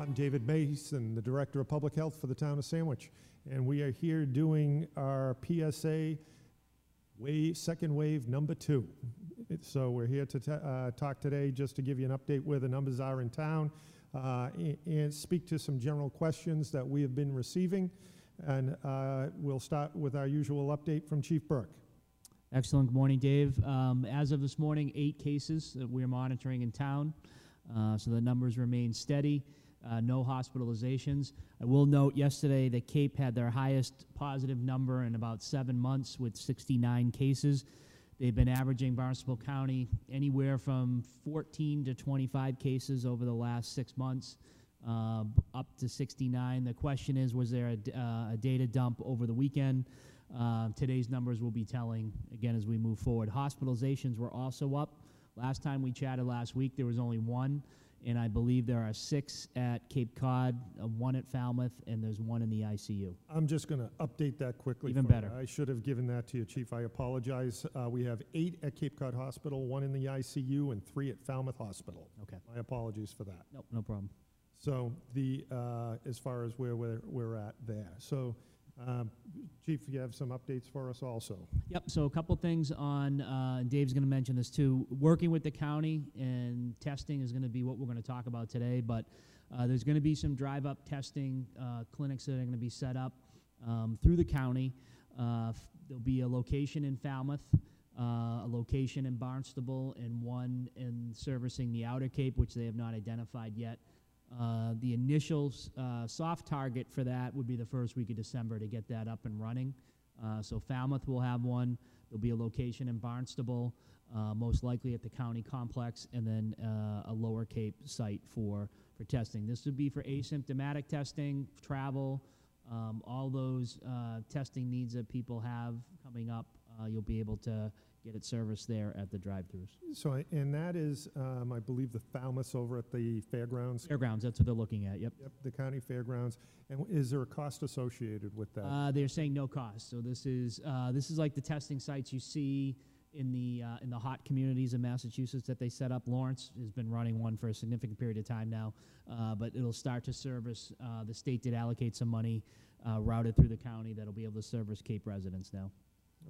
I'm David Mason, the Director of Public Health for the town of Sandwich, and we are here doing our PSA wave, second wave number two. So we're here to uh, talk today just to give you an update where the numbers are in town uh, and speak to some general questions that we have been receiving. And uh, we'll start with our usual update from Chief Burke. Excellent. Good morning, Dave. Um, as of this morning, eight cases that we're monitoring in town. Uh, so the numbers remain steady. Uh, no hospitalizations. I will note yesterday that Cape had their highest positive number in about seven months with 69 cases. They've been averaging Barnstable County anywhere from 14 to 25 cases over the last six months, uh, up to 69. The question is, was there a, uh, a data dump over the weekend? Uh, today's numbers will be telling again as we move forward. Hospitalizations were also up. Last time we chatted last week, there was only one, and I believe there are six at Cape Cod, uh, one at Falmouth, and there's one in the ICU. I'm just going to update that quickly. Even for you. better. I should have given that to you, Chief. I apologize. Uh, We have eight at Cape Cod Hospital, one in the ICU, and three at Falmouth Hospital. Okay. My apologies for that. Nope, no problem. So the, uh, as far as where we're, we're at there. So, um, Chief, you have some updates for us also? Yep. So a couple things on. Uh, Dave's going to mention this too. Working with the county and testing is going to be what we're going to talk about today. But uh, there's going to be some drive-up testing uh, clinics that are going to be set up um, through the county. Uh, there'll be a location in Falmouth, uh, a location in Barnstable, and one in servicing the Outer Cape, which they have not identified yet. Uh, the initial uh, soft target for that would be the first week of December to get that up and running. Uh, so Falmouth will have one. There'll be a location in Barnstable, uh, most likely at the county complex, and then uh, a Lower Cape site for for testing. This would be for asymptomatic testing, travel, um, all those testing needs that people have coming up. You'll be able to get it serviced there at the drive-throughs. So, I- and that is, um, I believe, the Falmouth over at the fairgrounds? Fairgrounds, that's what they're looking at. Yep. Yep, the county fairgrounds. And is there a cost associated with that? Uh, they're saying no cost. So this is uh, this is like the testing sites you see in the uh, in the hot communities in Massachusetts that they set up. Lawrence has been running one for a significant period of time now, uh, but it'll start to service. Uh, the state did allocate some money uh, routed through the county that'll be able to service Cape residents now.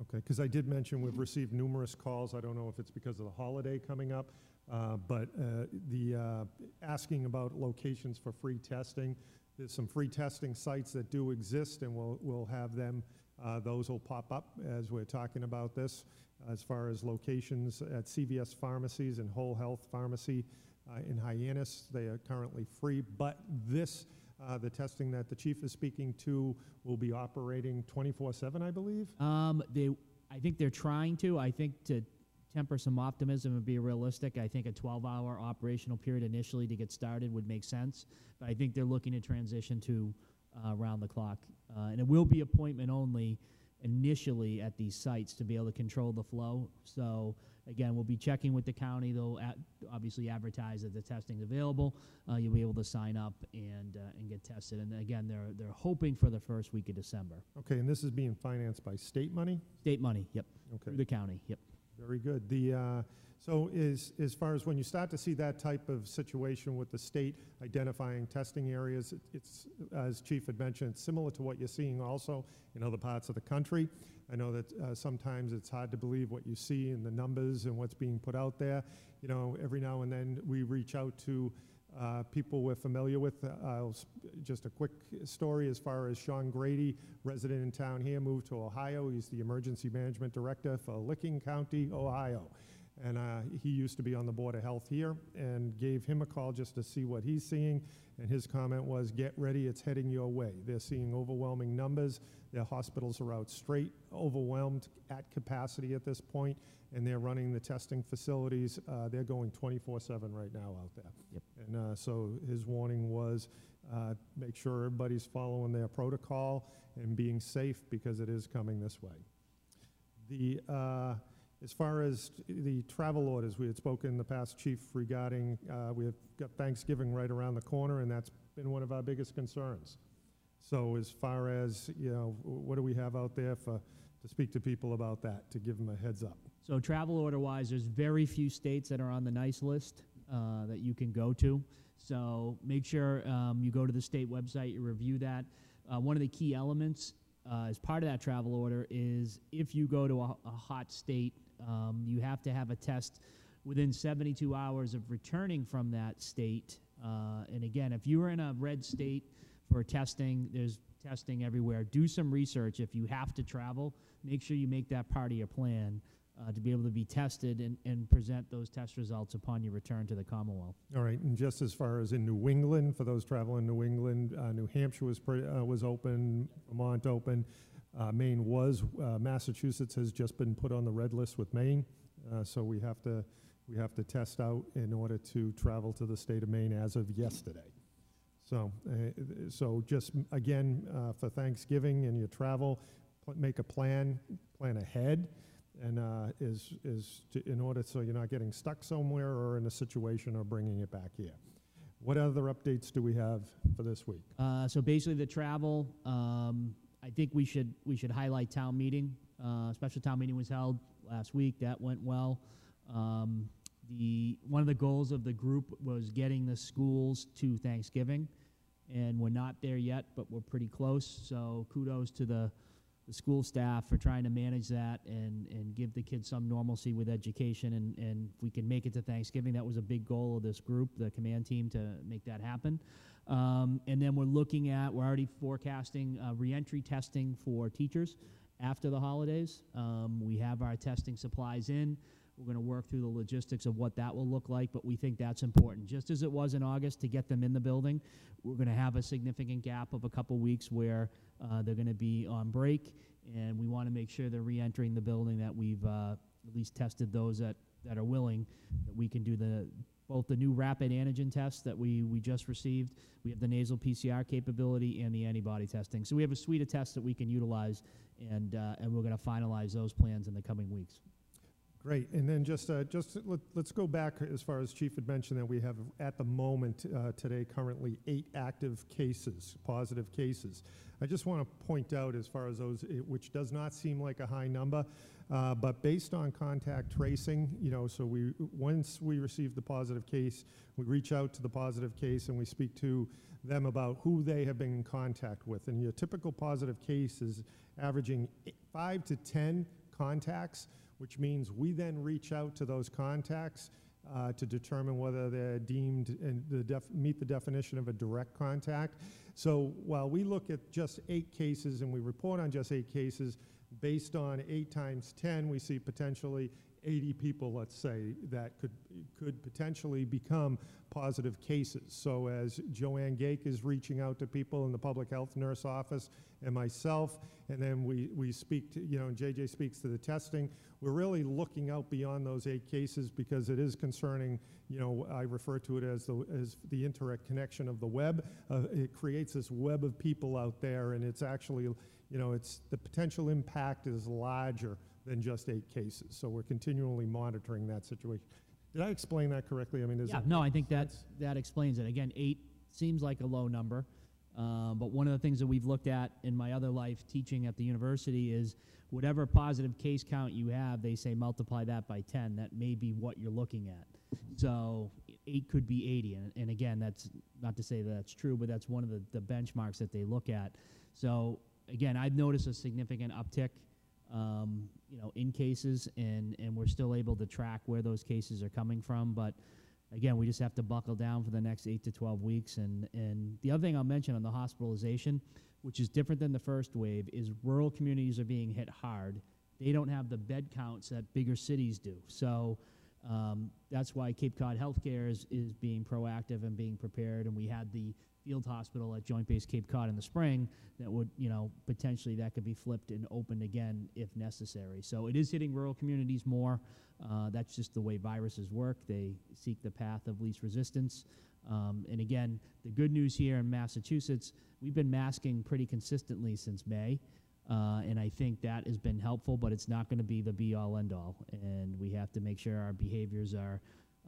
Okay, because I did mention we've received numerous calls. I don't know if it's because of the holiday coming up, uh, but uh, the, uh, asking about locations for free testing. There's some free testing sites that do exist, and we'll, we'll have them, uh, those will pop up as we're talking about this, as far as locations at CVS pharmacies and Whole Health Pharmacy uh, in Hyannis. They are currently free, but this, uh, the testing that the chief is speaking to will be operating 24/7, I believe? Um, they, I think they're trying to. I think to temper some optimism and be realistic, I think a 12-hour operational period initially to get started would make sense. But I think they're looking to transition to uh, around the clock, uh, and it will be appointment only initially at these sites to be able to control the flow. So again, we'll be checking with the county. They'll at, obviously advertise that the testing's available. Uh, you'll be able to sign up and uh, and get tested. And again, they're they're hoping for the first week of December. Okay, and this is being financed by state money? State money, yep. Okay, Through the county, yep. Very good. The, uh, so is, as far as when you start to see that type of situation with the state identifying testing areas, it- it's, as Chief had mentioned, similar to what you're seeing also in other parts of the country. I know that uh, sometimes it's hard to believe what you see in the numbers and what's being put out there. You know, every now and then, we reach out to uh, people we're familiar with. Uh, Just a quick story as far as Sean Grady, resident in town here, moved to Ohio. He's the Emergency Management Director for Licking County, Ohio. And uh, he used to be on the Board of Health here and gave him a call just to see what he's seeing. And his comment was, get ready, it's heading your way. They're seeing overwhelming numbers. Their hospitals are out straight, overwhelmed at capacity at this point, and they're running the testing facilities. Uh, They're going 24/7 right now out there. Yep. And uh, so his warning was, uh, make sure everybody's following their protocol and being safe because it is coming this way. The, uh, as far as the travel orders, we had spoken in the past, Chief, regarding, uh, we have got Thanksgiving right around the corner, and that's been one of our biggest concerns. So as far as, you know, what do we have out there for, to speak to people about that, to give them a heads up? So travel order wise, there's very few states that are on the nice list uh, that you can go to. So make sure um, you go to the state website, you review that. Uh, one of the key elements uh, as part of that travel order is if you go to a, a hot state, um, you have to have a test within 72 hours of returning from that state. Uh, and again, if you are in a red state for testing, there's testing everywhere. Do some research. If you have to travel, make sure you make that part of your plan uh, to be able to be tested and, and present those test results upon your return to the Commonwealth. All right, and just as far as in New England, for those traveling in New England, uh, New Hampshire was, pre- uh, was open, Vermont open, uh, Maine was, uh, Massachusetts has just been put on the red list with Maine, uh, so we have to, we have to test out in order to travel to the state of Maine as of yesterday. So, so just, again, for Thanksgiving and your travel, make a plan, plan ahead, and uh, is, is to- in order so you're not getting stuck somewhere or in a situation or bringing it back here. What other updates do we have for this week? Uh, so basically, the travel. Um, I think we should we should highlight town meeting. Uh, special town meeting was held last week. That went well. Um, the one of the goals of the group was getting the schools to Thanksgiving, and we're not there yet, but we're pretty close. So kudos to the the school staff for trying to manage that and, and give the kids some normalcy with education. And, and if we can make it to Thanksgiving, that was a big goal of this group, the command team, to make that happen. Um, and then we're looking at, we're already forecasting uh, reentry testing for teachers after the holidays. Um, we have our testing supplies in. We're going to work through the logistics of what that will look like, but we think that's important. Just as it was in August to get them in the building, we're going to have a significant gap of a couple weeks where uh, they're going to be on break, and we want to make sure they're re-entering the building. That we've uh, at least tested those that, that are willing. That we can do the both the new rapid antigen tests that we we just received. We have the nasal PCR capability and the antibody testing. So we have a suite of tests that we can utilize, and uh, and we're going to finalize those plans in the coming weeks. Great, and then just, uh, just let, let's go back as far as Chief had mentioned that we have at the moment uh, today currently eight active cases, positive cases. I just want to point out as far as those, which does not seem like a high number, uh, but based on contact tracing, you know, so we, once we receive the positive case, we reach out to the positive case and we speak to them about who they have been in contact with. And your typical positive case is averaging five to 10 contacts, which means we then reach out to those contacts uh, to determine whether they're deemed and the def- meet the definition of a direct contact. So while we look at just eight cases and we report on just eight cases, based on eight times 10, we see potentially 80 people, let's say, that could, could potentially become positive cases. So as Joanne Gake is reaching out to people in the public health nurse office and myself, and then we, we speak to, you know, and JJ speaks to the testing, we're really looking out beyond those eight cases because it is concerning, you know, I refer to it as the, as the internet connection of the web. Uh, it creates this web of people out there, and it's actually, you know, it's, the potential impact is larger than just eight cases. So we're continually monitoring that situation. Did I explain that correctly? I mean, is Yeah, it? no, I think that that explains it. Again, eight seems like a low number, um, but one of the things that we've looked at in my other life teaching at the university is whatever positive case count you have, they say multiply that by 10. That may be what you're looking at. So eight could be 80. And, and again, that's not to say that that's true, but that's one of the, the benchmarks that they look at. So again, I've noticed a significant uptick um, you know, in cases, and, and we're still able to track where those cases are coming from. But again, we just have to buckle down for the next eight to 12 weeks. And, and the other thing I'll mention on the hospitalization, which is different than the first wave, is rural communities are being hit hard. They don't have the bed counts that bigger cities do. So um, that's why Cape Cod Healthcare is, is being proactive and being prepared. And we had the field hospital at Joint Base Cape Cod in the spring that would, you know, potentially that could be flipped and opened again if necessary. So it is hitting rural communities more. Uh, that's just the way viruses work. They seek the path of least resistance. Um, and again, the good news here in Massachusetts, we've been masking pretty consistently since May. Uh, and I think that has been helpful, but it's not going to be the be all end all. And we have to make sure our behaviors are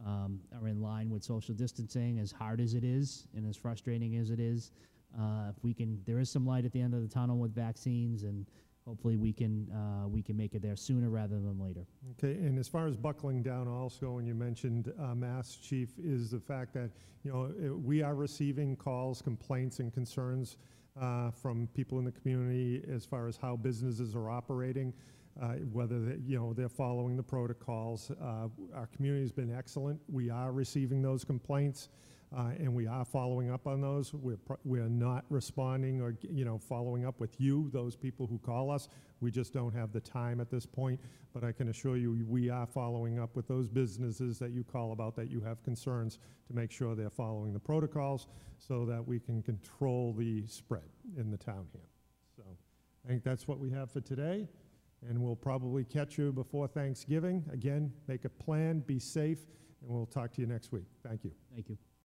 um, are in line with social distancing, as hard as it is and as frustrating as it is. Uh, if we can, there is some light at the end of the tunnel with vaccines, and hopefully we can, uh, we can make it there sooner rather than later. Okay, and as far as buckling down also, and you mentioned uh, Mass Chief, is the fact that, you know, we are receiving calls, complaints, and concerns uh, from people in the community as far as how businesses are operating, uh, whether, they- you know, they're following the protocols. Uh, Our community's been excellent. We are receiving those complaints, uh, and we are following up on those. We're, we're not responding or, you know, following up with you, those people who call us. We just don't have the time at this point. But I can assure you, we are following up with those businesses that you call about that you have concerns to make sure they're following the protocols so that we can control the spread in the town here. So I think that's what we have for today. And we'll probably catch you before Thanksgiving. Again, make a plan, be safe, and we'll talk to you next week. Thank you. Thank you.